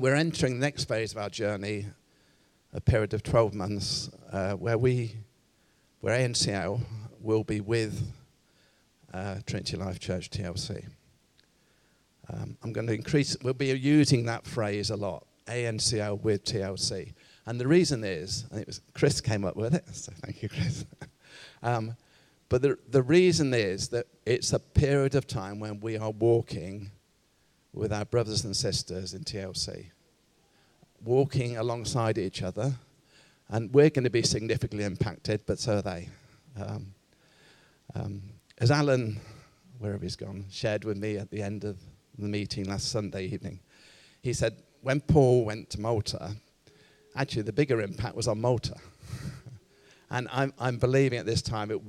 We're entering the next phase of our journey, a period of 12 months, uh, where we, where ANCL will be with uh, Trinity Life Church TLC. Um, I'm going to increase, we'll be using that phrase a lot, ANCL with TLC. And the reason is, and it was Chris came up with it, so thank you, Chris. um, but the, the reason is that it's a period of time when we are walking with our brothers and sisters in TLC, walking alongside each other, and we're going to be significantly impacted, but so are they. Um, um, as Alan, wherever he's gone, shared with me at the end of the meeting last Sunday evening, he said, when Paul went to Malta, actually the bigger impact was on Malta. and I'm, I'm believing at this time it,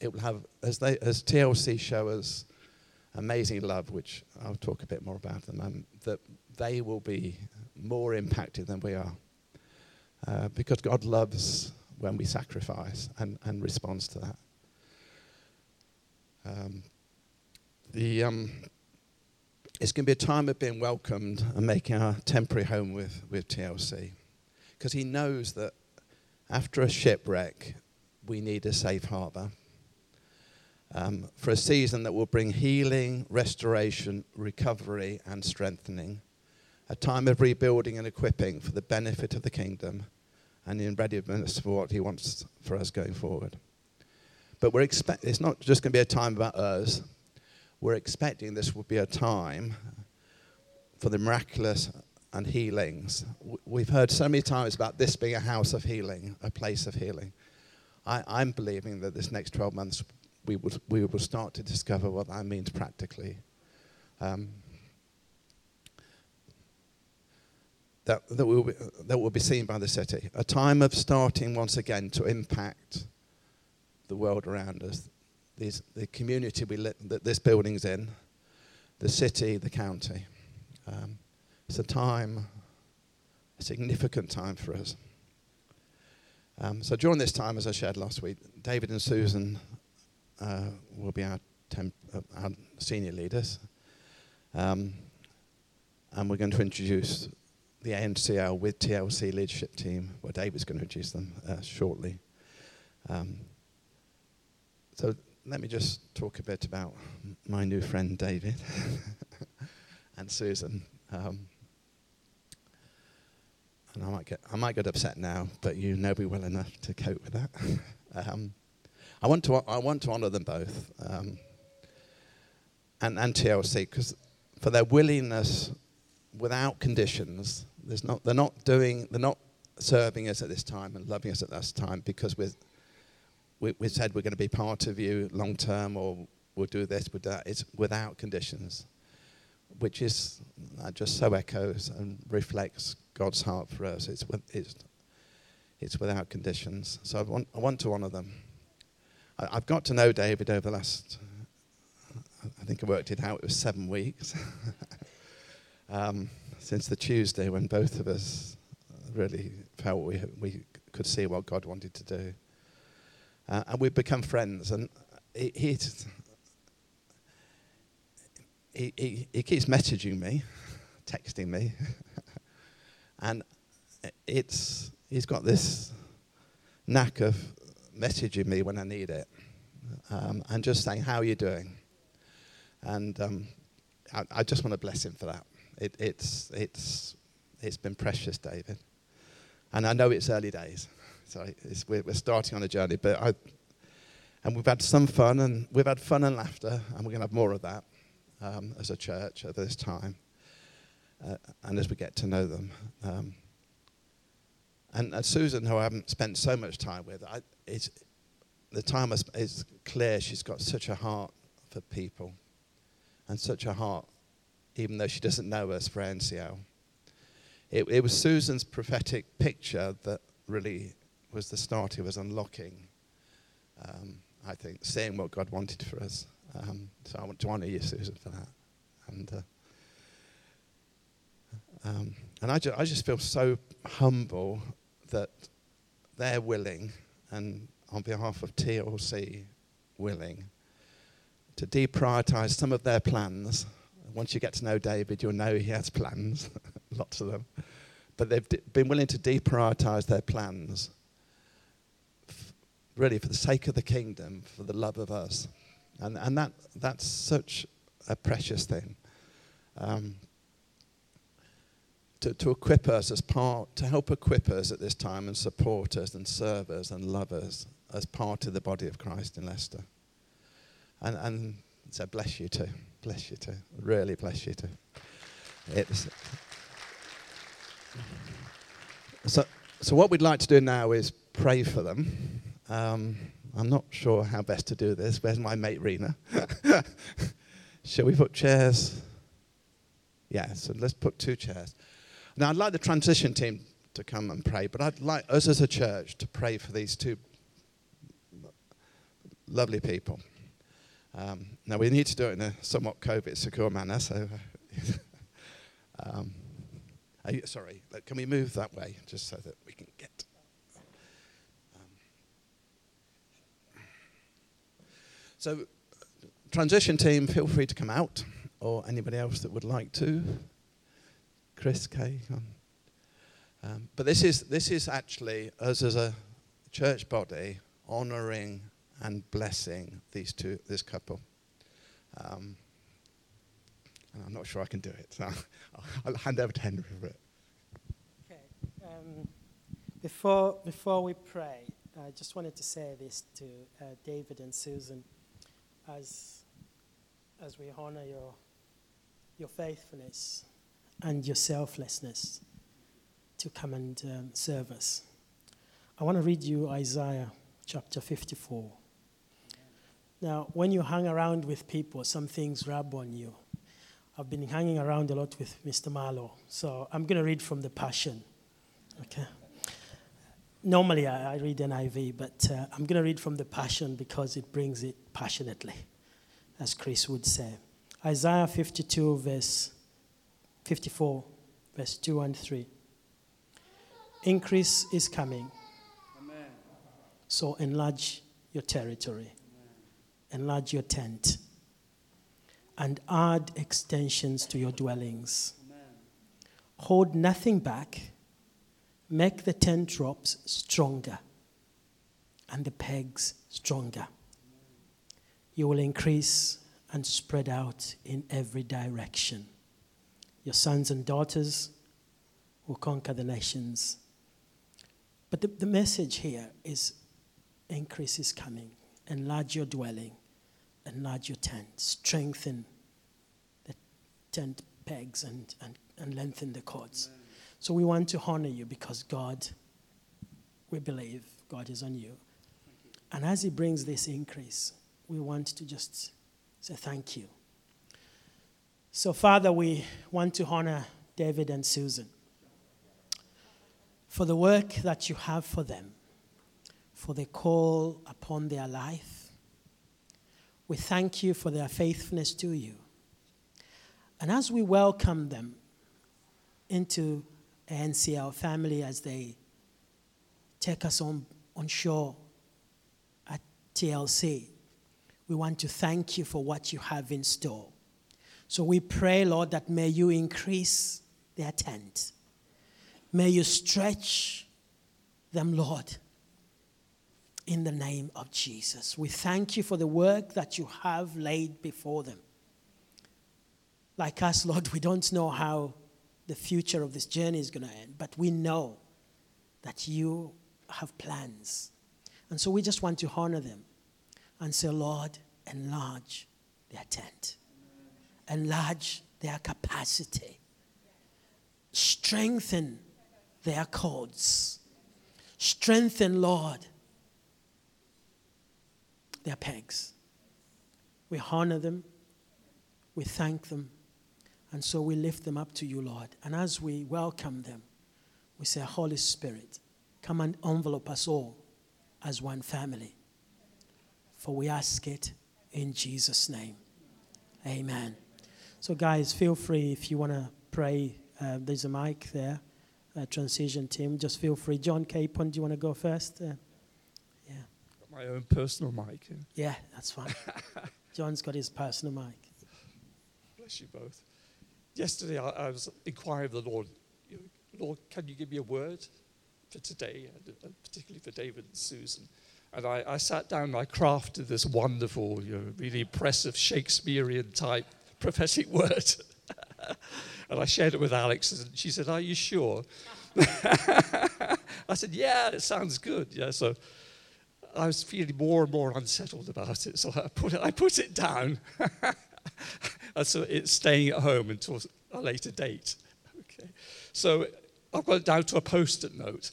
it will have, as, they, as TLC show us amazing love, which I'll talk a bit more about in a moment, that they will be more impacted than we are. Uh, because God loves when we sacrifice and, and responds to that. Um, the, um, it's going to be a time of being welcomed and making our temporary home with, with TLC. Because he knows that after a shipwreck, we need a safe harbour. Um, for a season that will bring healing, restoration, recovery, and strengthening. A time of rebuilding and equipping for the benefit of the kingdom and in readiness for what he wants for us going forward. But we're expect- it's not just going to be a time about us. We're expecting this will be a time for the miraculous and healings. We've heard so many times about this being a house of healing, a place of healing. I, am believing that this next 12 months we will, we will start to discover what that means practically. Um, that, that, will be, that will be seen by the city. A time of starting once again to impact the world around us, These, the community we li- that this building's in, the city, the county. Um, it's a time, a significant time for us. Um, so during this time, as I shared last week, David and Susan uh, will be our, temp, uh, our senior leaders. Um, and we're going to introduce the ANCL with TLC leadership team. Well, David's going to introduce them uh, shortly. Um, so let me just talk a bit about my new friend David and Susan. Um, and I might get I might get upset now, but you know me well enough to cope with that. um, I want to I want to honour them both, um, and and TLC because for their willingness, without conditions. There's not they're not doing they're not serving us at this time and loving us at this time because we're, we we said we're going to be part of you long term or we'll do this, we'll do that. It's without conditions, which is uh, just so echoes and reflects God's heart for us. It's, it's, it's without conditions. So I want, I want to honour them. I, have got to know David over the last, I think I worked it out, it was seven weeks. um, since the Tuesday when both of us really felt we, we could see what God wanted to do. Uh, and we've become friends. And he, he, he, he keeps messaging me, texting me. and it's, he's got this knack of messaging me when I need it um, and just saying, How are you doing? And um, I, I, just want to bless him for that. It, it's, it's, it's been precious, David. And I know it's early days. So we're, we're, starting on a journey. But I, and we've had some fun, and we've had fun and laughter, and we're going to have more of that um, as a church at this time. Uh, and as we get to know them. Um, and uh, Susan, who I haven't spent so much time with, I, it's, the time is clear she's got such a heart for people and such a heart, even though she doesn't know us, for NCL. It, it was Susan's prophetic picture that really was the start of us unlocking, um, I think, seeing what God wanted for us. Um, so I want to honour you, Susan, for that. And, uh, um, and I, ju- I just feel so humble that they're willing, and on behalf of TLC, willing to deprioritize some of their plans. Once you get to know David, you'll know he has plans lots of them. But they've d- been willing to deprioritize their plans, f- really for the sake of the kingdom, for the love of us. And, and that, that's such a precious thing. Um, to, to equip us as part, to help equip us at this time and support us and serve us and love us as part of the body of Christ in Leicester. And, and so bless you too. Bless you too. Really bless you too. It's, so, so what we'd like to do now is pray for them. Um, I'm not sure how best to do this. Where's my mate Rena? Shall we put chairs? Yeah, so let's put two chairs. Now, I'd like the transition team to come and pray, but I'd like us as a church to pray for these two lovely people. Um, now, we need to do it in a somewhat COVID secure manner, so. um, you, sorry, can we move that way just so that we can get. Um, so, transition team, feel free to come out, or anybody else that would like to. Chris, Kay. Um, but this is, this is actually us as a church body honouring and blessing these two, this couple. Um, I'm not sure I can do it, so I'll hand over to Henry for it. Okay. Um, before, before we pray, I just wanted to say this to uh, David and Susan as, as we honor your, your faithfulness and your selflessness to come and um, serve us. I want to read you Isaiah chapter 54. Now, when you hang around with people, some things rub on you. I've been hanging around a lot with Mr. Marlowe, so I'm going to read from the Passion. Okay. Normally, I, I read an NIV, but uh, I'm going to read from the Passion because it brings it passionately, as Chris would say. Isaiah 52, verse 54, verse 2 and 3. Increase is coming. Amen. So enlarge your territory, Amen. enlarge your tent, and add extensions to your dwellings. Amen. Hold nothing back. Make the tent ropes stronger and the pegs stronger. You will increase and spread out in every direction. Your sons and daughters will conquer the nations. But the, the message here is increase is coming. Enlarge your dwelling, enlarge your tent, strengthen the tent pegs and, and, and lengthen the cords. Amen. So we want to honor you because God, we believe God is on you. you. And as He brings this increase, we want to just say thank you. So, Father, we want to honor David and Susan for the work that you have for them, for the call upon their life. We thank you for their faithfulness to you. And as we welcome them into NCL family as they take us on, on shore at TLC, we want to thank you for what you have in store. So we pray, Lord, that may you increase their tent. May you stretch them, Lord, in the name of Jesus. We thank you for the work that you have laid before them. Like us, Lord, we don't know how the future of this journey is going to end, but we know that you have plans. And so we just want to honor them and say, Lord, enlarge their tent enlarge their capacity, strengthen their cords, strengthen, Lord, their pegs. We honor them, we thank them, and so we lift them up to you, Lord. And as we welcome them, we say, Holy Spirit, come and envelop us all as one family. For we ask it in Jesus' name. Amen. So, guys, feel free if you want to pray. Uh, there's a mic there, uh, transition team. Just feel free. John Capon, do you want to go first? Uh, yeah. Got my own personal mic. Yeah, that's fine. John's got his personal mic. Bless you both. Yesterday, I, I was inquiring of the Lord Lord, can you give me a word for today, and particularly for David and Susan? And I, I sat down and I crafted this wonderful, you know, really impressive Shakespearean type prophetic word. and I shared it with Alex, and she said, Are you sure? I said, Yeah, it sounds good. Yeah, so I was feeling more and more unsettled about it, so I put it, I put it down. and so it's staying at home until a later date. Okay. So I've got it down to a post it note.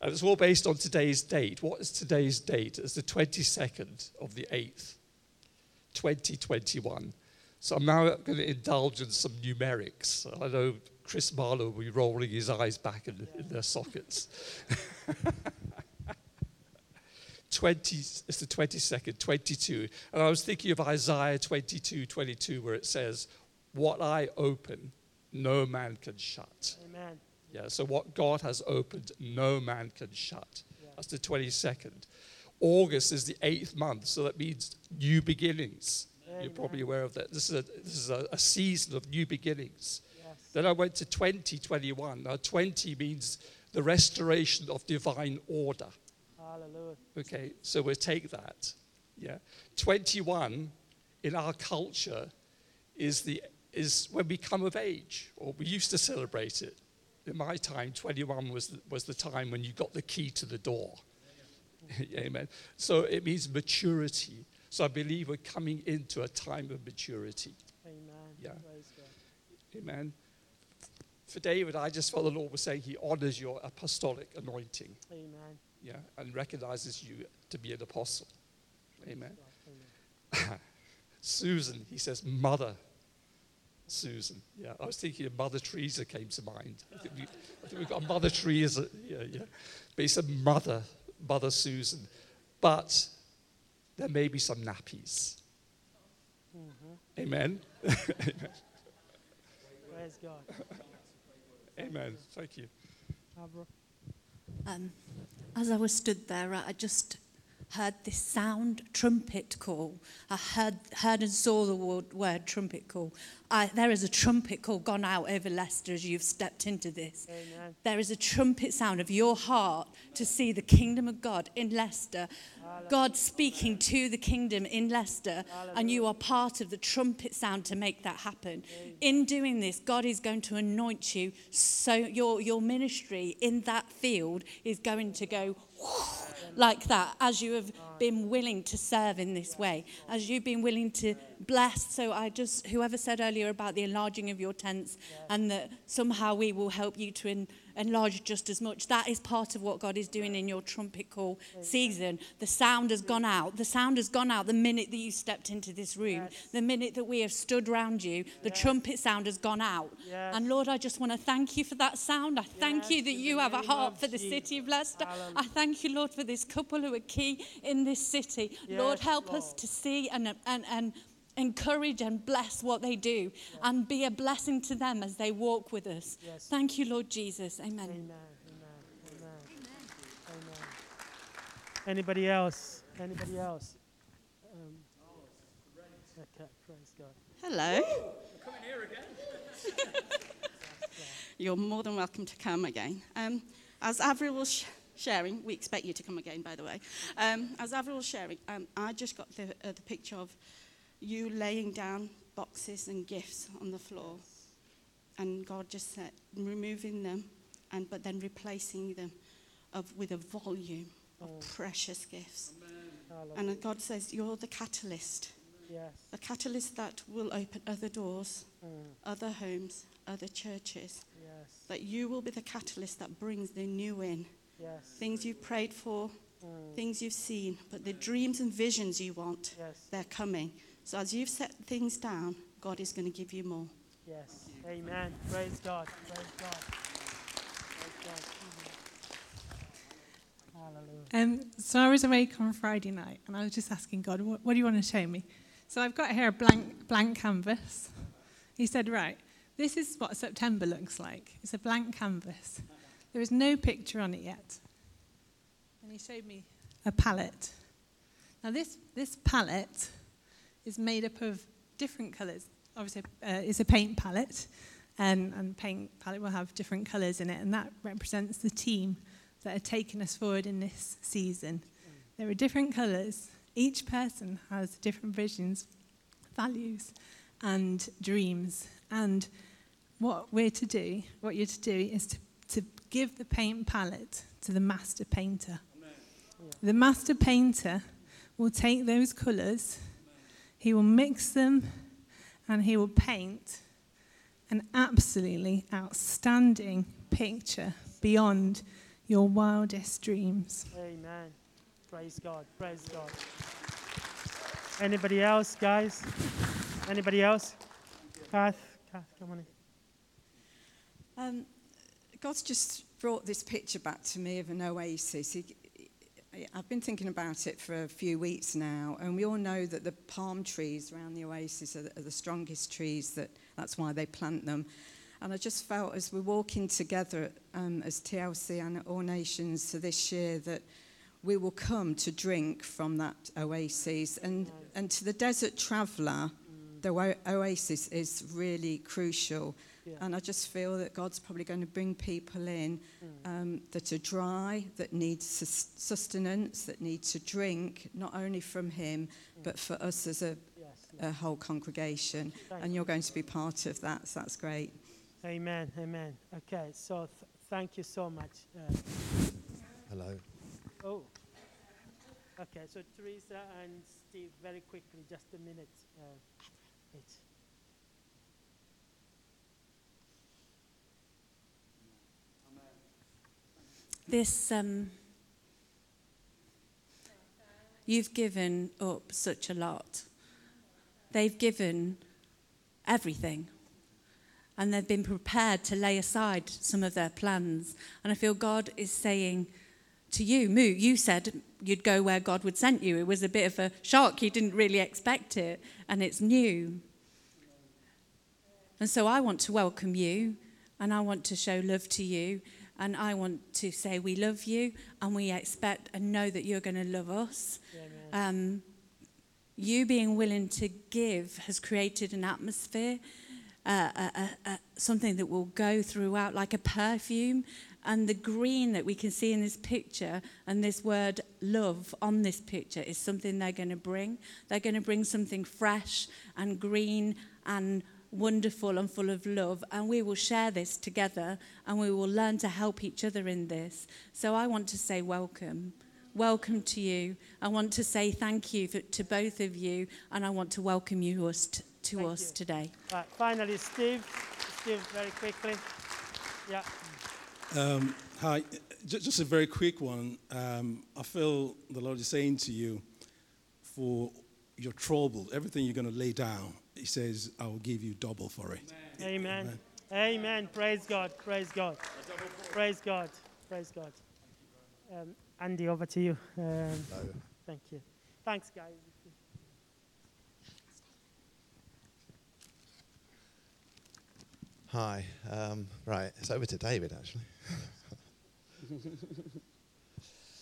and it's all based on today's date. What is today's date? It's the 22nd of the 8th, 2021. So I'm now going to indulge in some numerics. I know Chris Marlowe will be rolling his eyes back in, in their sockets. 20, it's the 22nd, 22. And I was thinking of Isaiah 22, 22, where it says, What I open, no man can shut. Amen. Yeah, so what God has opened, no man can shut. Yeah. That's the 22nd. August is the eighth month, so that means new beginnings. Amen. You're probably aware of that. This is a, this is a, a season of new beginnings. Yes. Then I went to 2021. Now, 20 means the restoration of divine order. Hallelujah. Okay, so we'll take that. Yeah. 21 in our culture is, the, is when we come of age, or we used to celebrate it. In my time, 21 was the, was the time when you got the key to the door. Amen. So it means maturity. So I believe we're coming into a time of maturity. Amen. Yeah. Amen. For David, I just felt the Lord was saying he honors your apostolic anointing. Amen yeah, and recognizes you to be an apostle. Amen. Amen. Susan, he says, Mother Susan. Yeah, I was thinking of Mother Teresa came to mind. I think, we, I think we've got Mother Teresa. Yeah, yeah. But he said, Mother, Mother Susan. But there may be some nappies. Mm-hmm. Amen. Amen. Praise God. Amen. Thank you. Um, as I was stood there, I just heard this sound, trumpet call. I heard, heard and saw the word, word trumpet call. I, there is a trumpet call gone out over Leicester as you've stepped into this. Amen. There is a trumpet sound of your heart to see the kingdom of God in Leicester. Hallelujah. God speaking to the kingdom in Leicester, Hallelujah. and you are part of the trumpet sound to make that happen. Amen. In doing this, God is going to anoint you so your, your ministry in that field is going to go like that as you have been willing to serve in this way, as you've been willing to bless. So I just, whoever said earlier about the enlarging of your tents and that somehow we will help you to. Enlarge just as much. That is part of what God is doing in your trumpet call season. The sound has gone out. The sound has gone out the minute that you stepped into this room. Yes. The minute that we have stood around you, the yes. trumpet sound has gone out. Yes. And Lord, I just want to thank you for that sound. I thank you that you have a heart for the city of Leicester. Hallelujah. I thank you, Lord, for this couple who are key in this city. Lord, help Lord. us to see and, and, and encourage and bless what they do yes. and be a blessing to them as they walk with us. Yes. Thank you, Lord Jesus. Amen. Amen. Amen. Amen. Amen. Anybody else? Anybody else? Um, okay, praise God. Hello. coming here again. You're more than welcome to come again. Um, as Avril was sh- sharing, we expect you to come again, by the way. Um, as Avril was sharing, um, I just got the, uh, the picture of you laying down boxes and gifts on the floor. And God just said, removing them, and but then replacing them of, with a volume of oh. precious gifts. Amen. And God says, You're the catalyst. Yes. The catalyst that will open other doors, mm. other homes, other churches. Yes. That you will be the catalyst that brings the new in. Yes. Things you've prayed for, mm. things you've seen, but the dreams and visions you want, they're coming. So as you've set things down, God is going to give you more. Yes. Amen. Praise God. Praise God. Praise God. Um, so I was awake on Friday night and I was just asking God, what, what do you want to show me? So I've got here a blank, blank canvas. He said, right, this is what September looks like. It's a blank canvas. There is no picture on it yet. And he showed me a palette. Now, this, this palette is made up of different colours. Obviously, uh, it's a paint palette. Um, and paint palette will have different colours in it, and that represents the team that are taking us forward in this season. There are different colours. Each person has different visions, values, and dreams. And what we're to do, what you're to do, is to, to give the paint palette to the master painter. Amen. The master painter will take those colours, he will mix them, and he will paint an absolutely outstanding picture beyond your wildest dreams. Amen. Praise God. Praise God. Anybody else, guys? Anybody else? Kath, Kath, come on in. Um, God's just brought this picture back to me of an oasis. He, I've been thinking about it for a few weeks now, and we all know that the palm trees around the oasis are the, are the strongest trees. That that's why they plant them. And I just felt as we're walking together um, as TLC and All Nations for this year that we will come to drink from that oasis. And, and to the desert traveller, the oasis is really crucial. Yeah. And I just feel that God's probably going to bring people in mm. um, that are dry, that need sustenance, that need to drink, not only from Him, mm. but for us as a, yes, yes. a whole congregation. Thank and you're going to be part of that, so that's great. Amen, amen. Okay, so th- thank you so much. Uh, Hello. Oh. Okay, so Teresa and Steve, very quickly, just a minute uh, This, um, you've given up such a lot. They've given everything. And they've been prepared to lay aside some of their plans. And I feel God is saying to you, Moo, you said you'd go where God would send you. It was a bit of a shock. You didn't really expect it. And it's new. And so I want to welcome you and I want to show love to you and I want to say we love you and we expect and know that you're going to love us. Um, you being willing to give has created an atmosphere, uh, uh, uh, uh, something that will go throughout like a perfume. And the green that we can see in this picture and this word love on this picture is something they're going to bring. They're going to bring something fresh and green and wonderful and full of love. And we will share this together and we will learn to help each other in this. So I want to say welcome. Welcome to you. I want to say thank you for, to both of you, and I want to welcome you us t- to thank us you. today. Right, finally, Steve. Steve, very quickly. Yeah. Um, hi. Just a very quick one. Um, I feel the Lord is saying to you, for your trouble, everything you're going to lay down, he says, I will give you double for it. Amen. Amen. Amen. Praise God. Praise God. Praise God. Praise God. Um, Andy, over to you. Um, thank you. Thanks, guys. Hi. Um, right, it's over to David actually.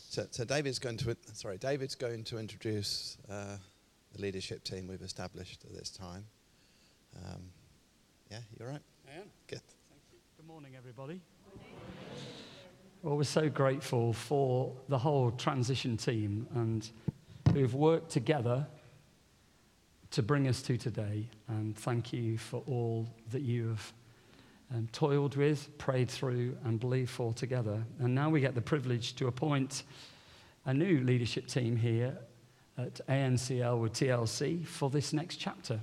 so, so, David's going to sorry, David's going to introduce uh, the leadership team we've established at this time. Um, yeah, you're right. I am. Good. Thank you. Good morning, everybody. Well, we're so grateful for the whole transition team and who've worked together to bring us to today. And thank you for all that you have um, toiled with, prayed through, and believed for together. And now we get the privilege to appoint a new leadership team here at ANCL with TLC for this next chapter.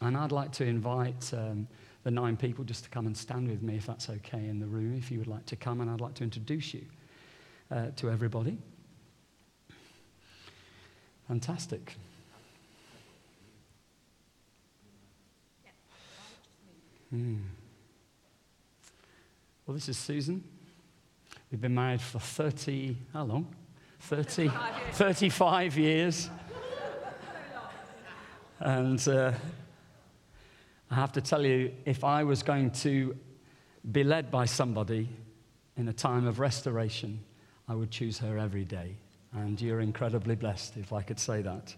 And I'd like to invite um, the nine people just to come and stand with me, if that's okay, in the room, if you would like to come. And I'd like to introduce you uh, to everybody. Fantastic. Hmm. Well, this is Susan. We've been married for 30, how long? 30, 35 years. And uh, I have to tell you, if I was going to be led by somebody in a time of restoration, I would choose her every day. And you're incredibly blessed, if I could say that.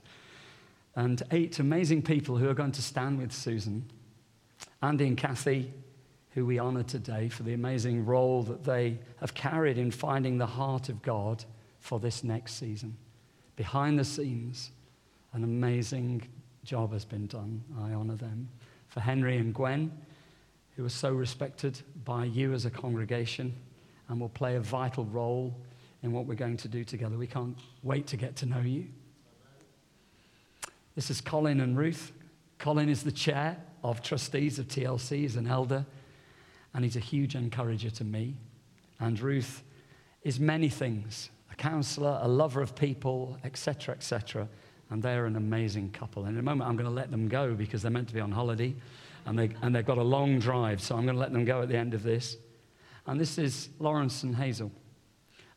And eight amazing people who are going to stand with Susan Andy and Kathy, who we honor today for the amazing role that they have carried in finding the heart of God for this next season. Behind the scenes, an amazing job has been done. I honor them. For Henry and Gwen, who are so respected by you as a congregation and will play a vital role in what we're going to do together. We can't wait to get to know you. This is Colin and Ruth. Colin is the chair of trustees of TLC, he's an elder, and he's a huge encourager to me. And Ruth is many things counselor, a lover of people, etc., etc. And they're an amazing couple. And in a moment, I'm going to let them go because they're meant to be on holiday and, they, and they've got a long drive. So I'm going to let them go at the end of this. And this is Lawrence and Hazel.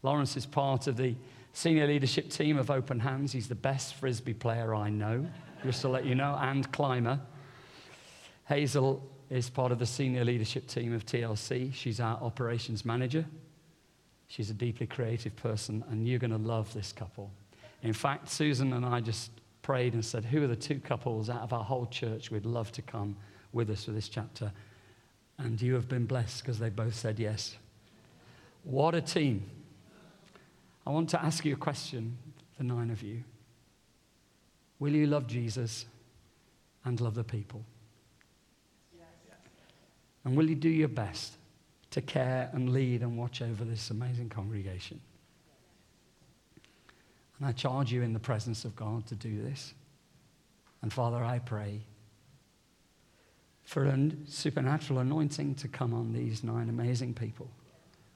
Lawrence is part of the senior leadership team of Open Hands. He's the best frisbee player I know, just to let you know, and climber. Hazel is part of the senior leadership team of TLC. She's our operations manager. She's a deeply creative person, and you're going to love this couple. In fact, Susan and I just prayed and said, Who are the two couples out of our whole church we'd love to come with us for this chapter? And you have been blessed because they both said yes. What a team. I want to ask you a question, the nine of you. Will you love Jesus and love the people? And will you do your best to care and lead and watch over this amazing congregation? And I charge you in the presence of God to do this. And Father, I pray for a supernatural anointing to come on these nine amazing people.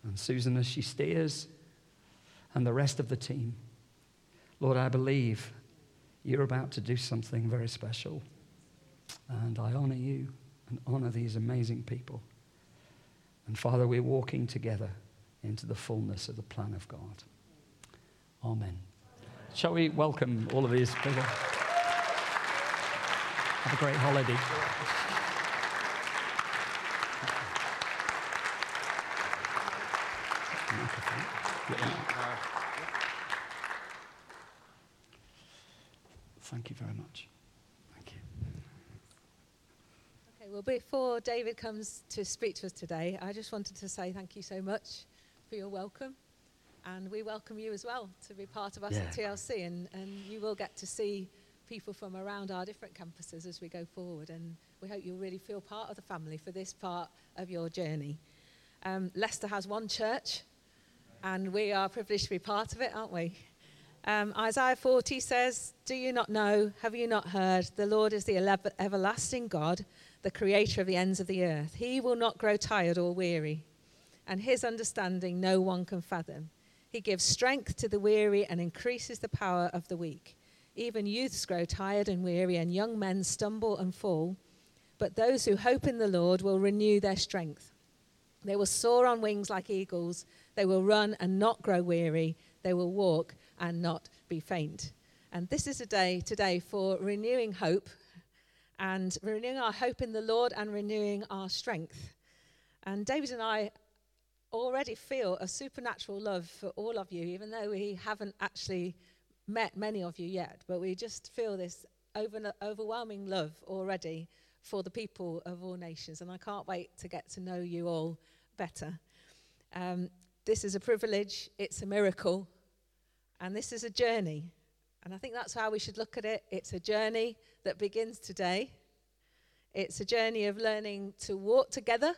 And Susan, as she steers, and the rest of the team, Lord, I believe you're about to do something very special. And I honor you and honor these amazing people. And Father, we're walking together into the fullness of the plan of God. Amen. Shall we welcome all of these people? Have a great holiday. Thank you very much. Thank you. Okay, well, before David comes to speak to us today, I just wanted to say thank you so much for your welcome. And we welcome you as well to be part of us yeah. at TLC. And, and you will get to see people from around our different campuses as we go forward. And we hope you'll really feel part of the family for this part of your journey. Um, Leicester has one church, and we are privileged to be part of it, aren't we? Um, Isaiah 40 says, Do you not know? Have you not heard? The Lord is the everlasting God, the creator of the ends of the earth. He will not grow tired or weary, and his understanding no one can fathom. He gives strength to the weary and increases the power of the weak. Even youths grow tired and weary, and young men stumble and fall. But those who hope in the Lord will renew their strength. They will soar on wings like eagles. They will run and not grow weary. They will walk and not be faint. And this is a day today for renewing hope and renewing our hope in the Lord and renewing our strength. And David and I already feel a supernatural love for all of you, even though we haven't actually met many of you yet. But we just feel this over, overwhelming love already for the people of all nations. And I can't wait to get to know you all better. Um, this is a privilege, it's a miracle, and this is a journey. And I think that's how we should look at it. It's a journey that begins today. It's a journey of learning to walk together.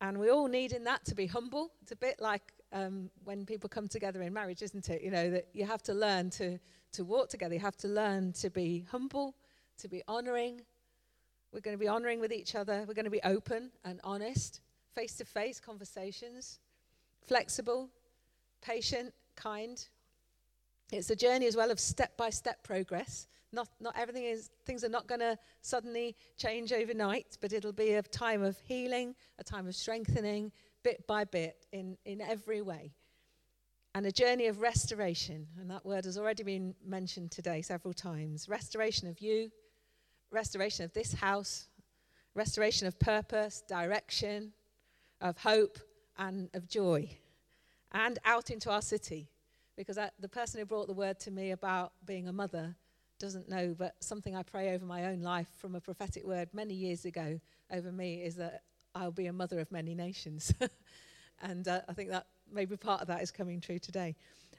And we all need in that to be humble. It's a bit like um, when people come together in marriage, isn't it? You know, that you have to learn to, to walk together. You have to learn to be humble, to be honoring. We're going to be honoring with each other. We're going to be open and honest, face to face conversations, flexible, patient, kind. It's a journey as well of step by step progress. Not, not everything is, things are not going to suddenly change overnight, but it'll be a time of healing, a time of strengthening, bit by bit, in, in every way. And a journey of restoration. And that word has already been mentioned today several times. Restoration of you, restoration of this house, restoration of purpose, direction, of hope, and of joy and out into our city. Because I, the person who brought the word to me about being a mother doesn't know, but something I pray over my own life from a prophetic word many years ago over me is that I'll be a mother of many nations. and uh, I think that maybe part of that is coming true today.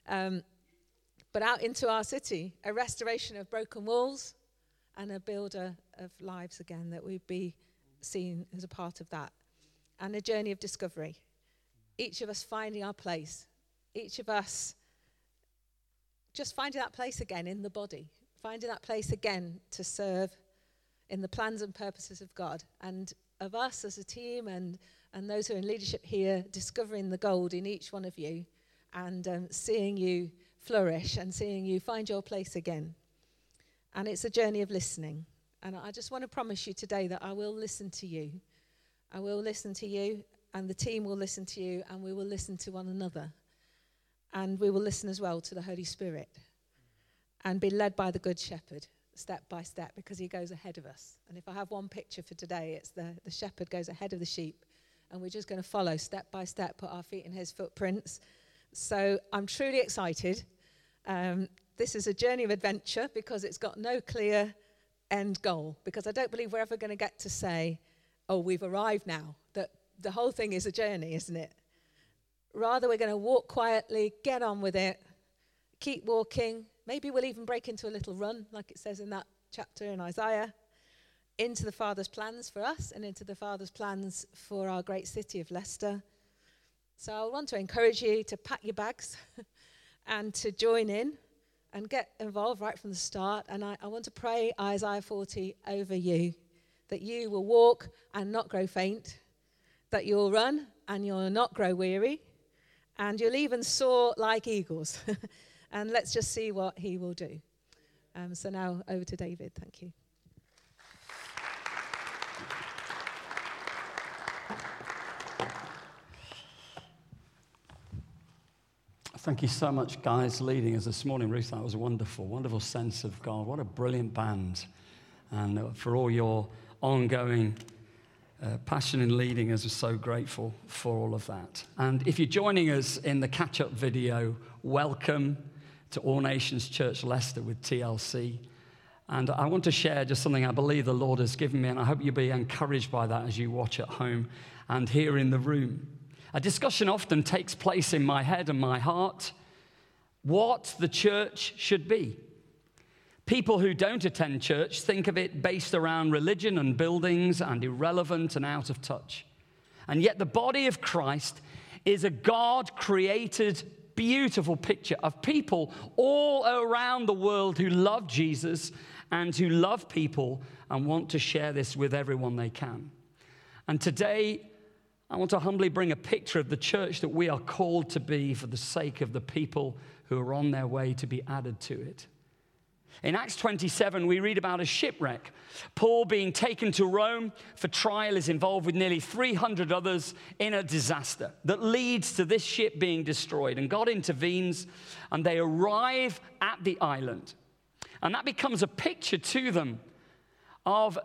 Um, but out into our city, a restoration of broken walls and a builder of lives again, that we'd be seen as a part of that. And a journey of discovery. Each of us finding our place, each of us just finding that place again in the body, finding that place again to serve in the plans and purposes of God, and of us as a team and, and those who are in leadership here, discovering the gold in each one of you and um, seeing you flourish and seeing you find your place again. And it's a journey of listening. And I just want to promise you today that I will listen to you. I will listen to you, and the team will listen to you, and we will listen to one another. And we will listen as well to the Holy Spirit and be led by the Good Shepherd step by step because he goes ahead of us. And if I have one picture for today, it's the, the shepherd goes ahead of the sheep, and we're just going to follow step by step, put our feet in his footprints. So I'm truly excited. Um, this is a journey of adventure because it's got no clear end goal, because I don't believe we're ever going to get to say, oh, we've arrived now. The whole thing is a journey, isn't it? Rather, we're going to walk quietly, get on with it, keep walking. Maybe we'll even break into a little run, like it says in that chapter in Isaiah, into the Father's plans for us and into the Father's plans for our great city of Leicester. So I want to encourage you to pack your bags and to join in and get involved right from the start. And I, I want to pray Isaiah 40 over you that you will walk and not grow faint, that you'll run and you'll not grow weary, and you'll even soar like eagles. and let's just see what he will do. Um, so now over to David. Thank you. Thank you so much, guys, leading us this morning. Ruth, that was wonderful. Wonderful sense of God. What a brilliant band. And uh, for all your ongoing uh, passion in leading us. We're so grateful for all of that. And if you're joining us in the catch up video, welcome to All Nations Church Leicester with TLC. And I want to share just something I believe the Lord has given me, and I hope you'll be encouraged by that as you watch at home and here in the room. A discussion often takes place in my head and my heart what the church should be. People who don't attend church think of it based around religion and buildings and irrelevant and out of touch. And yet, the body of Christ is a God created, beautiful picture of people all around the world who love Jesus and who love people and want to share this with everyone they can. And today, I want to humbly bring a picture of the church that we are called to be for the sake of the people who are on their way to be added to it. In Acts 27, we read about a shipwreck. Paul, being taken to Rome for trial, is involved with nearly 300 others in a disaster that leads to this ship being destroyed. And God intervenes, and they arrive at the island. And that becomes a picture to them of,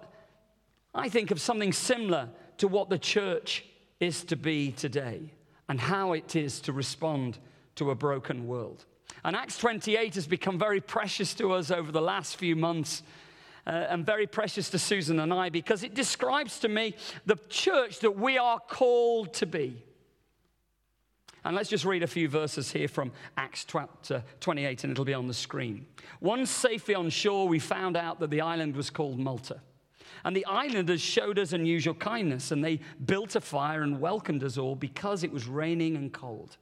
I think, of something similar to what the church is to be today and how it is to respond to a broken world. And Acts 28 has become very precious to us over the last few months. Uh, and very precious to Susan and I because it describes to me the church that we are called to be. And let's just read a few verses here from Acts 28, and it'll be on the screen. Once safely on shore, we found out that the island was called Malta. And the islanders showed us unusual kindness, and they built a fire and welcomed us all because it was raining and cold.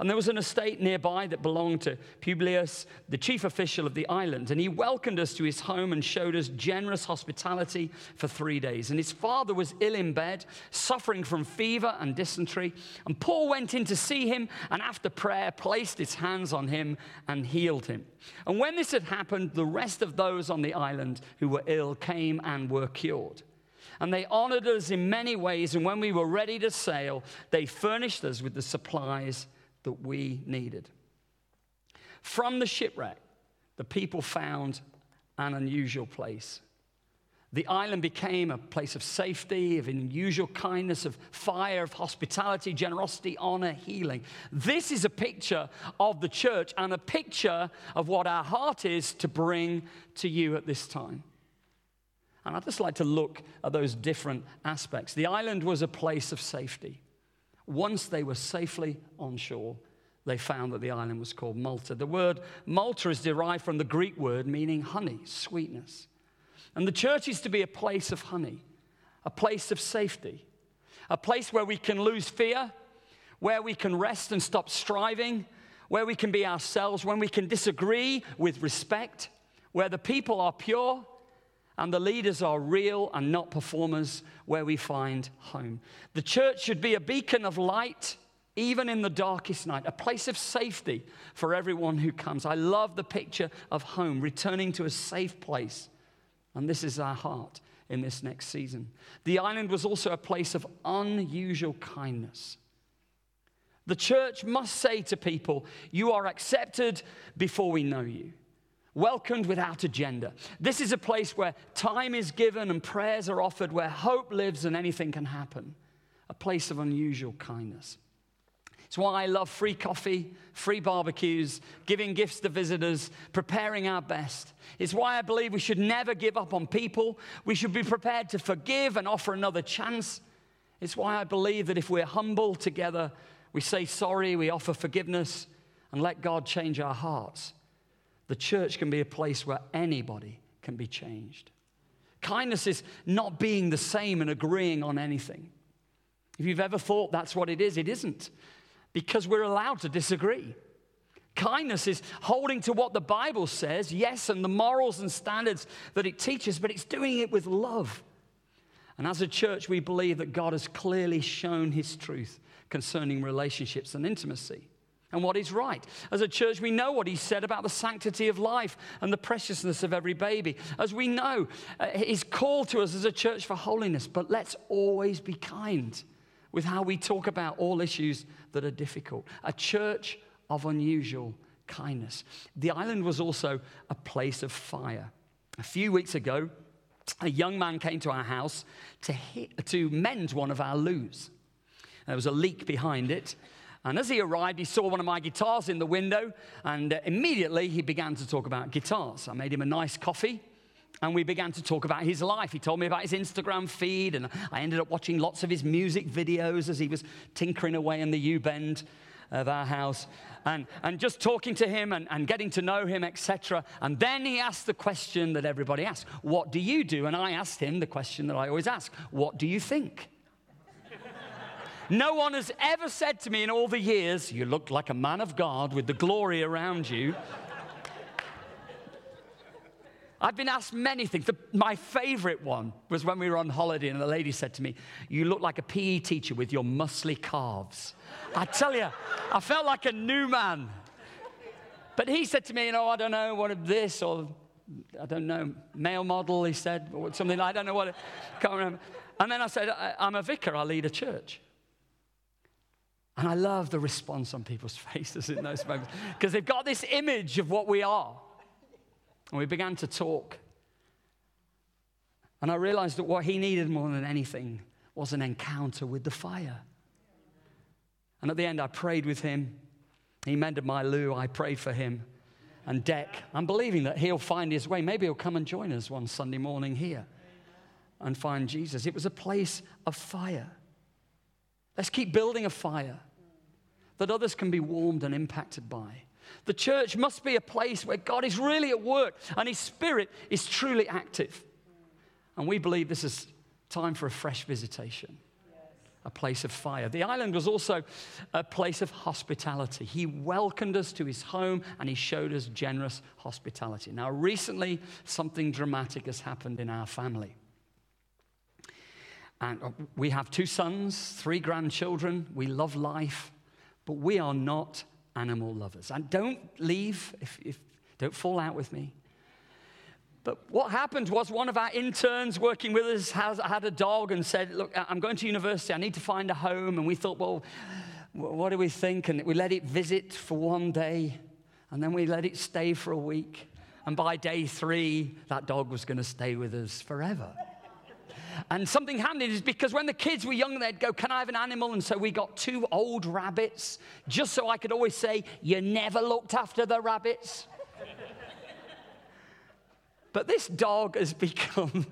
And there was an estate nearby that belonged to Publius, the chief official of the island. And he welcomed us to his home and showed us generous hospitality for three days. And his father was ill in bed, suffering from fever and dysentery. And Paul went in to see him and, after prayer, placed his hands on him and healed him. And when this had happened, the rest of those on the island who were ill came and were cured. And they honored us in many ways. And when we were ready to sail, they furnished us with the supplies that we needed. From the shipwreck, the people found an unusual place. The island became a place of safety, of unusual kindness, of fire, of hospitality, generosity, honor, healing. This is a picture of the church and a picture of what our heart is to bring to you at this time. And I'd just like to look at those different aspects. The island was a place of safety. Once they were safely on shore, they found that the island was called Malta. The word Malta is derived from the Greek word meaning honey, sweetness. And the church is to be a place of honey, a place of safety, a place where we can lose fear, where we can rest and stop striving, where we can be ourselves, when we can disagree with respect, where the people are pure and the leaders are real and not performers, where we find home. The church should be a beacon of light even in the darkest night, a place of safety for everyone who comes. I love the picture of home, returning to a safe place. And this is our heart in this next season. The island was also a place of unusual kindness. The church must say to people, You are accepted before we know you, welcomed without agenda. This is a place where time is given and prayers are offered, where hope lives and anything can happen. A place of unusual kindness. It's why I love free coffee, free barbecues, giving gifts to visitors, preparing our best. It's why I believe we should never give up on people. We should be prepared to forgive and offer another chance. It's why I believe that if we're humble together, we say sorry, we offer forgiveness, and let God change our hearts. The church can be a place where anybody can be changed. Kindness is not being the same and agreeing on anything. If you've ever thought that's what it is, it isn't because we're allowed to disagree. Kindness is holding to what the Bible says, yes, and the morals and standards that it teaches, but it's doing it with love. And as a church, we believe that God has clearly shown his truth concerning relationships and intimacy and what is right. As a church, we know what he said about the sanctity of life and the preciousness of every baby. As we know, uh, he's called to us as a church for holiness, but let's always be kind with how we talk about all issues that are difficult. A church of unusual kindness. The island was also a place of fire. A few weeks ago, a young man came to our house to, hit, to mend one of our loos. There was a leak behind it. And as he arrived, he saw one of my guitars in the window, and uh, immediately he began to talk about guitars. I made him a nice coffee, and we began to talk about his life. He told me about his Instagram feed, and I ended up watching lots of his music videos as he was tinkering away in the U bend of our house and, and just talking to him and, and getting to know him, etc. And then he asked the question that everybody asks What do you do? And I asked him the question that I always ask What do you think? No one has ever said to me in all the years, You look like a man of God with the glory around you. I've been asked many things. The, my favorite one was when we were on holiday, and the lady said to me, You look like a PE teacher with your muscly calves. I tell you, I felt like a new man. But he said to me, You know, I don't know what this or I don't know, male model, he said, or something. I don't know what, I can't remember. And then I said, I'm a vicar, I lead a church. And I love the response on people's faces in those moments because they've got this image of what we are. And we began to talk. And I realized that what he needed more than anything was an encounter with the fire. And at the end, I prayed with him. He mended my loo. I prayed for him. And Deck, I'm believing that he'll find his way. Maybe he'll come and join us one Sunday morning here and find Jesus. It was a place of fire. Let's keep building a fire that others can be warmed and impacted by. The church must be a place where God is really at work and His Spirit is truly active. And we believe this is time for a fresh visitation, a place of fire. The island was also a place of hospitality. He welcomed us to His home and He showed us generous hospitality. Now, recently, something dramatic has happened in our family. And uh, we have two sons, three grandchildren. We love life, but we are not animal lovers. And don't leave, if, if, don't fall out with me. But what happened was one of our interns working with us has, had a dog and said, Look, I'm going to university, I need to find a home. And we thought, Well, what do we think? And we let it visit for one day, and then we let it stay for a week. And by day three, that dog was going to stay with us forever. And something happened is because when the kids were young, they'd go, Can I have an animal? And so we got two old rabbits, just so I could always say, You never looked after the rabbits. but this dog has become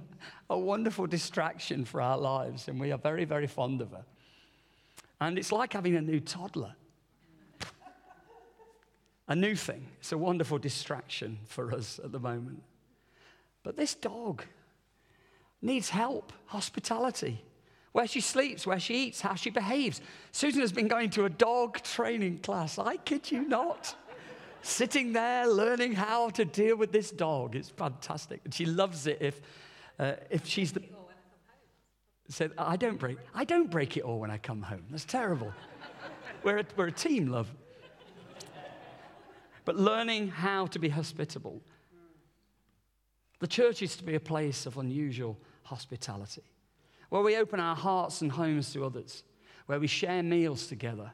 a wonderful distraction for our lives, and we are very, very fond of her. And it's like having a new toddler. a new thing. It's a wonderful distraction for us at the moment. But this dog needs help, hospitality where she sleeps, where she eats, how she behaves. Susan has been going to a dog training class. I kid you not. Sitting there learning how to deal with this dog. It's fantastic. And she loves it if, uh, if she's the. Said, I don't break. I don't break it all when I come home. That's terrible. we're, a, we're a team, love. But learning how to be hospitable. The church is to be a place of unusual hospitality where we open our hearts and homes to others, where we share meals together.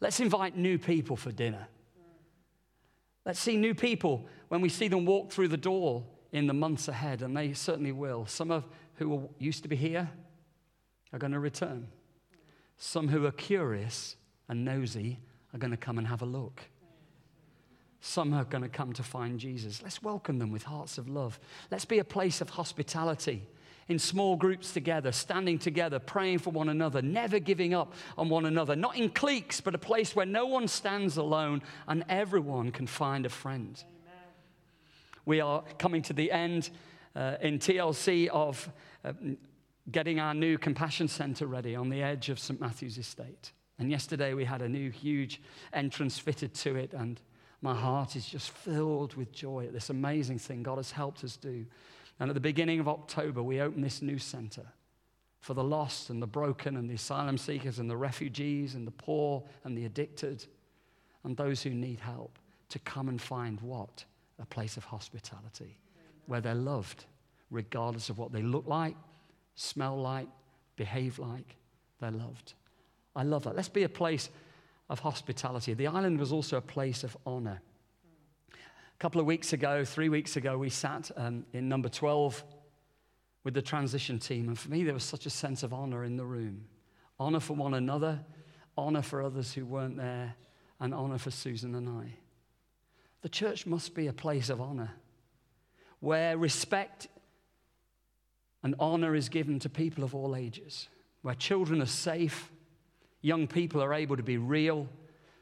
Let's invite new people for dinner. Let's see new people when we see them walk through the door in the months ahead, and they certainly will. Some of who used to be here are going to return. Some who are curious and nosy are going to come and have a look. Some are going to come to find Jesus. Let's welcome them with hearts of love. Let's be a place of hospitality in small groups together, standing together, praying for one another, never giving up on one another. Not in cliques, but a place where no one stands alone and everyone can find a friend. Amen. We are coming to the end uh, in TLC of uh, getting our new compassion center ready on the edge of St. Matthew's Estate. And yesterday we had a new huge entrance fitted to it, and my heart is just filled with joy at this amazing thing God has helped us do. And at the beginning of October, we open this new center for the lost and the broken and the asylum seekers and the refugees and the poor and the addicted and those who need help to come and find what? A place of hospitality where they're loved, regardless of what they look like, smell like, behave like. They're loved. I love that. Let's be a place of hospitality. The island was also a place of honor. A couple of weeks ago, three weeks ago, we sat um, in number 12 with the transition team. And for me, there was such a sense of honor in the room honor for one another, honor for others who weren't there, and honor for Susan and I. The church must be a place of honor where respect and honor is given to people of all ages, where children are safe, young people are able to be real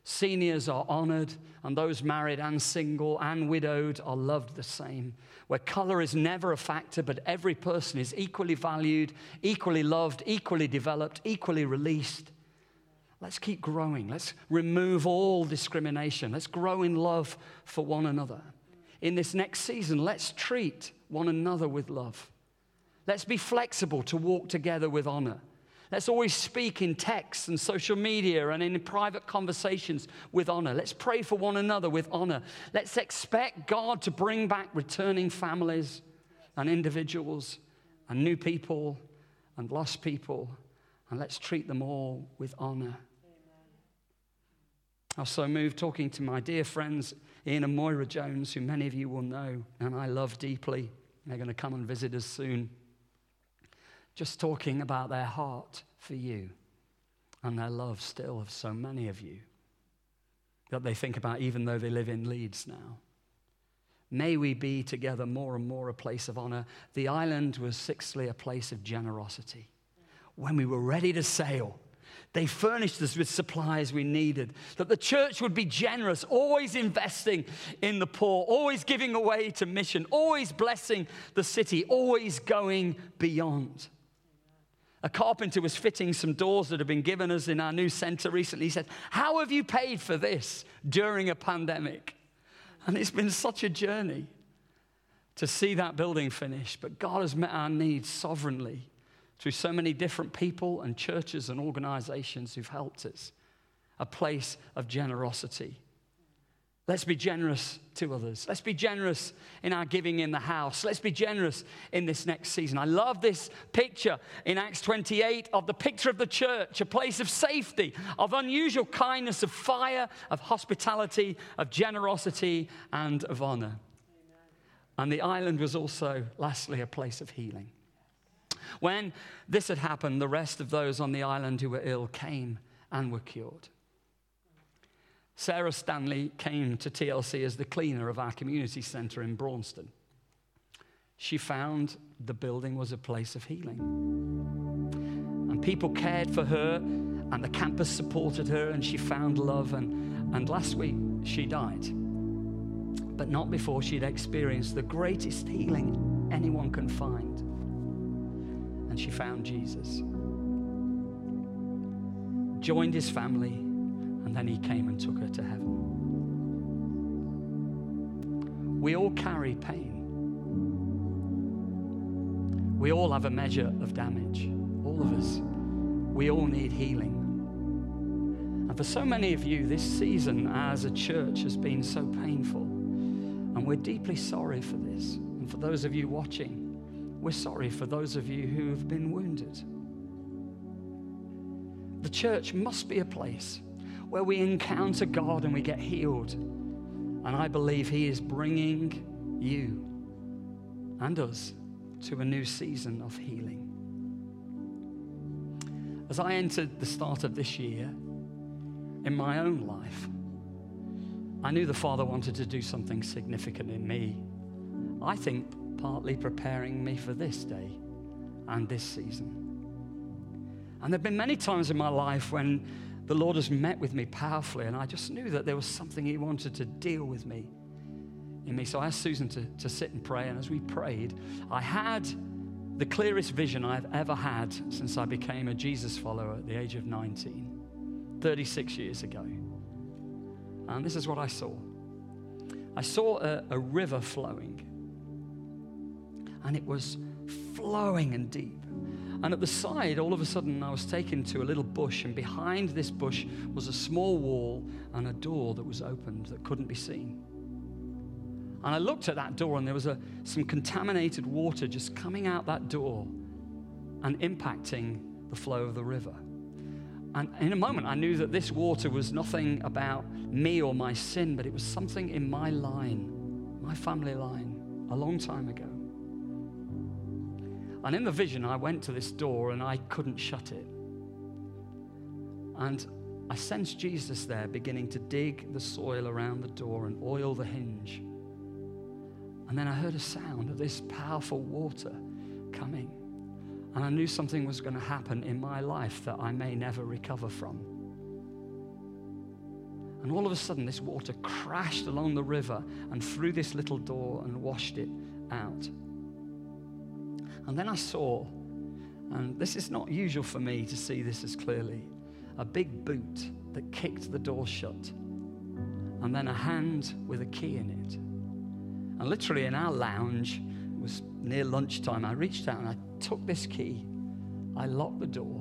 Seniors are honored, and those married and single and widowed are loved the same. Where color is never a factor, but every person is equally valued, equally loved, equally developed, equally released. Let's keep growing. Let's remove all discrimination. Let's grow in love for one another. In this next season, let's treat one another with love. Let's be flexible to walk together with honor. Let's always speak in texts and social media and in private conversations with honor. Let's pray for one another with honor. Let's expect God to bring back returning families and individuals and new people and lost people, and let's treat them all with honor. I was so moved talking to my dear friends Ian and Moira Jones, who many of you will know and I love deeply. They're going to come and visit us soon just talking about their heart for you and their love still of so many of you that they think about even though they live in Leeds now. May we be together more and more a place of honor. The island was, sixthly, a place of generosity. When we were ready to sail, they furnished us with supplies we needed. That the church would be generous, always investing in the poor, always giving away to mission, always blessing the city, always going beyond. A carpenter was fitting some doors that had been given us in our new center recently. He said, How have you paid for this during a pandemic? And it's been such a journey to see that building finish. But God has met our needs sovereignly through so many different people and churches and organizations who've helped us. A place of generosity. Let's be generous to others. Let's be generous in our giving in the house. Let's be generous in this next season. I love this picture in Acts 28 of the picture of the church, a place of safety, of unusual kindness, of fire, of hospitality, of generosity, and of honor. And the island was also, lastly, a place of healing. When this had happened, the rest of those on the island who were ill came and were cured. Sarah Stanley came to TLC as the cleaner of our community centre in Braunstone. she found the building was a place of healing. And people cared for her, and the campus supported her, and she found love. And, and last week, she died. But not before she'd experienced the greatest healing anyone can find. And she found Jesus, joined his family, and then he came and took her to heaven. We all carry pain. We all have a measure of damage. All of us. We all need healing. And for so many of you, this season as a church has been so painful. And we're deeply sorry for this. And for those of you watching, we're sorry for those of you who have been wounded. The church must be a place where we encounter God and we get healed. And I believe He is bringing you and us to a new season of healing. As I entered the start of this year, in my own life, I knew the Father wanted to do something significant in me. I think partly preparing me for this day and this season. And there have been many times in my life when the Lord has met with me powerfully, and I just knew that there was something He wanted to deal with me in me. So I asked Susan to, to sit and pray. And as we prayed, I had the clearest vision I've ever had since I became a Jesus follower at the age of 19, 36 years ago. And this is what I saw I saw a, a river flowing, and it was flowing and deep. And at the side, all of a sudden, I was taken to a little bush, and behind this bush was a small wall and a door that was opened that couldn't be seen. And I looked at that door, and there was a, some contaminated water just coming out that door and impacting the flow of the river. And in a moment, I knew that this water was nothing about me or my sin, but it was something in my line, my family line, a long time ago. And in the vision, I went to this door and I couldn't shut it. And I sensed Jesus there beginning to dig the soil around the door and oil the hinge. And then I heard a sound of this powerful water coming. And I knew something was going to happen in my life that I may never recover from. And all of a sudden, this water crashed along the river and through this little door and washed it out. And then I saw, and this is not usual for me to see this as clearly, a big boot that kicked the door shut, and then a hand with a key in it. And literally in our lounge, it was near lunchtime, I reached out and I took this key, I locked the door,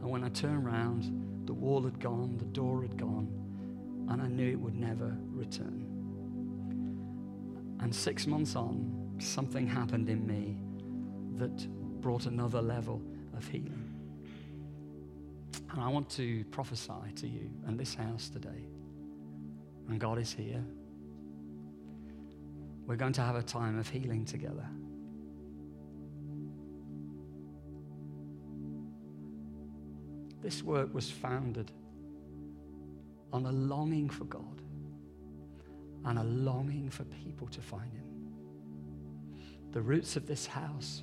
and when I turned around, the wall had gone, the door had gone, and I knew it would never return. And six months on, something happened in me that brought another level of healing. And I want to prophesy to you and this house today. And God is here. We're going to have a time of healing together. This work was founded on a longing for God and a longing for people to find Him. The roots of this house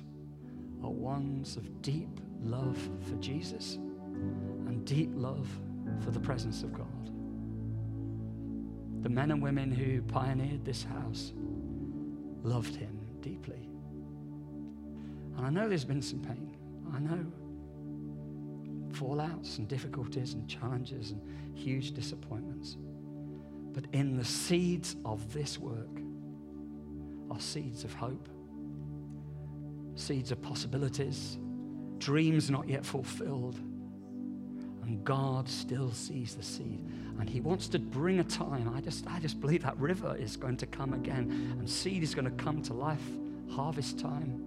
are ones of deep love for Jesus and deep love for the presence of God. The men and women who pioneered this house loved him deeply. And I know there's been some pain. I know fallouts and difficulties and challenges and huge disappointments. But in the seeds of this work are seeds of hope, seeds of possibilities, dreams not yet fulfilled. And God still sees the seed. And He wants to bring a time. I just, I just believe that river is going to come again. And seed is going to come to life, harvest time.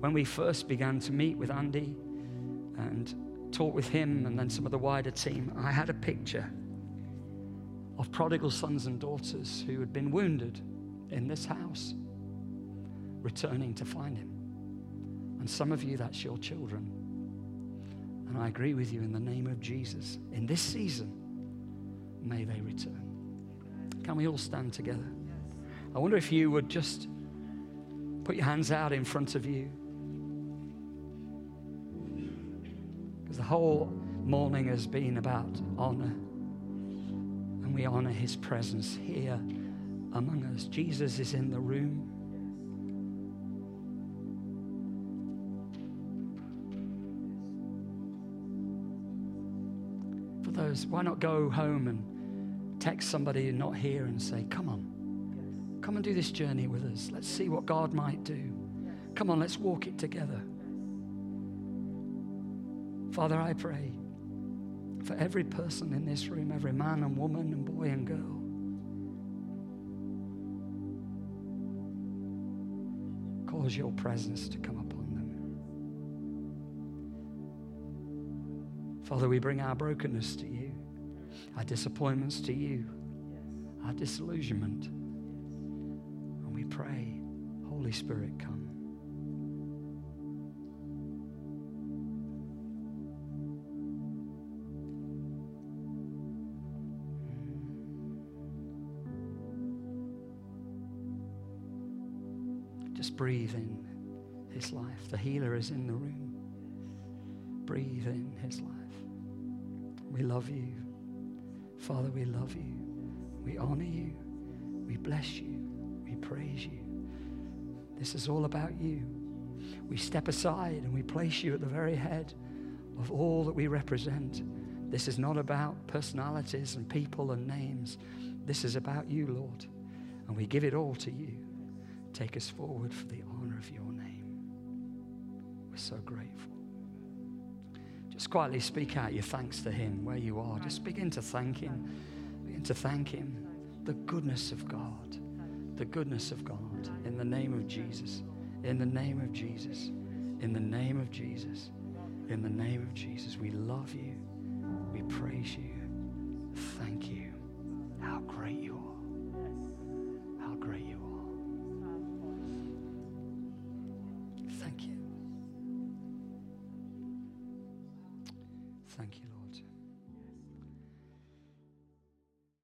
When we first began to meet with Andy and talk with him and then some of the wider team, I had a picture of prodigal sons and daughters who had been wounded in this house, returning to find him. And some of you, that's your children. And I agree with you in the name of Jesus. In this season, may they return. Can we all stand together? I wonder if you would just Put your hands out in front of you. Because the whole morning has been about honor. And we honor his presence here among us. Jesus is in the room. Why not go home and text somebody and not here and say, Come on, come and do this journey with us. Let's see what God might do. Come on, let's walk it together. Father, I pray for every person in this room, every man and woman and boy and girl. Cause your presence to come upon them. Father, we bring our brokenness to you, our disappointments to you, our disillusionment. And we pray, Holy Spirit, come. Mm. Just breathe in his life. The healer is in the room. Breathe in his life. We love you. Father, we love you. We honor you. We bless you. We praise you. This is all about you. We step aside and we place you at the very head of all that we represent. This is not about personalities and people and names. This is about you, Lord. And we give it all to you. Take us forward for the honor of your name. We're so grateful. Just quietly speak out your thanks to Him where you are. Just begin to thank Him. Begin to thank Him. The goodness of God. The goodness of God. In the name of Jesus. In the name of Jesus. In the name of Jesus. In the name of Jesus. We love you. We praise you.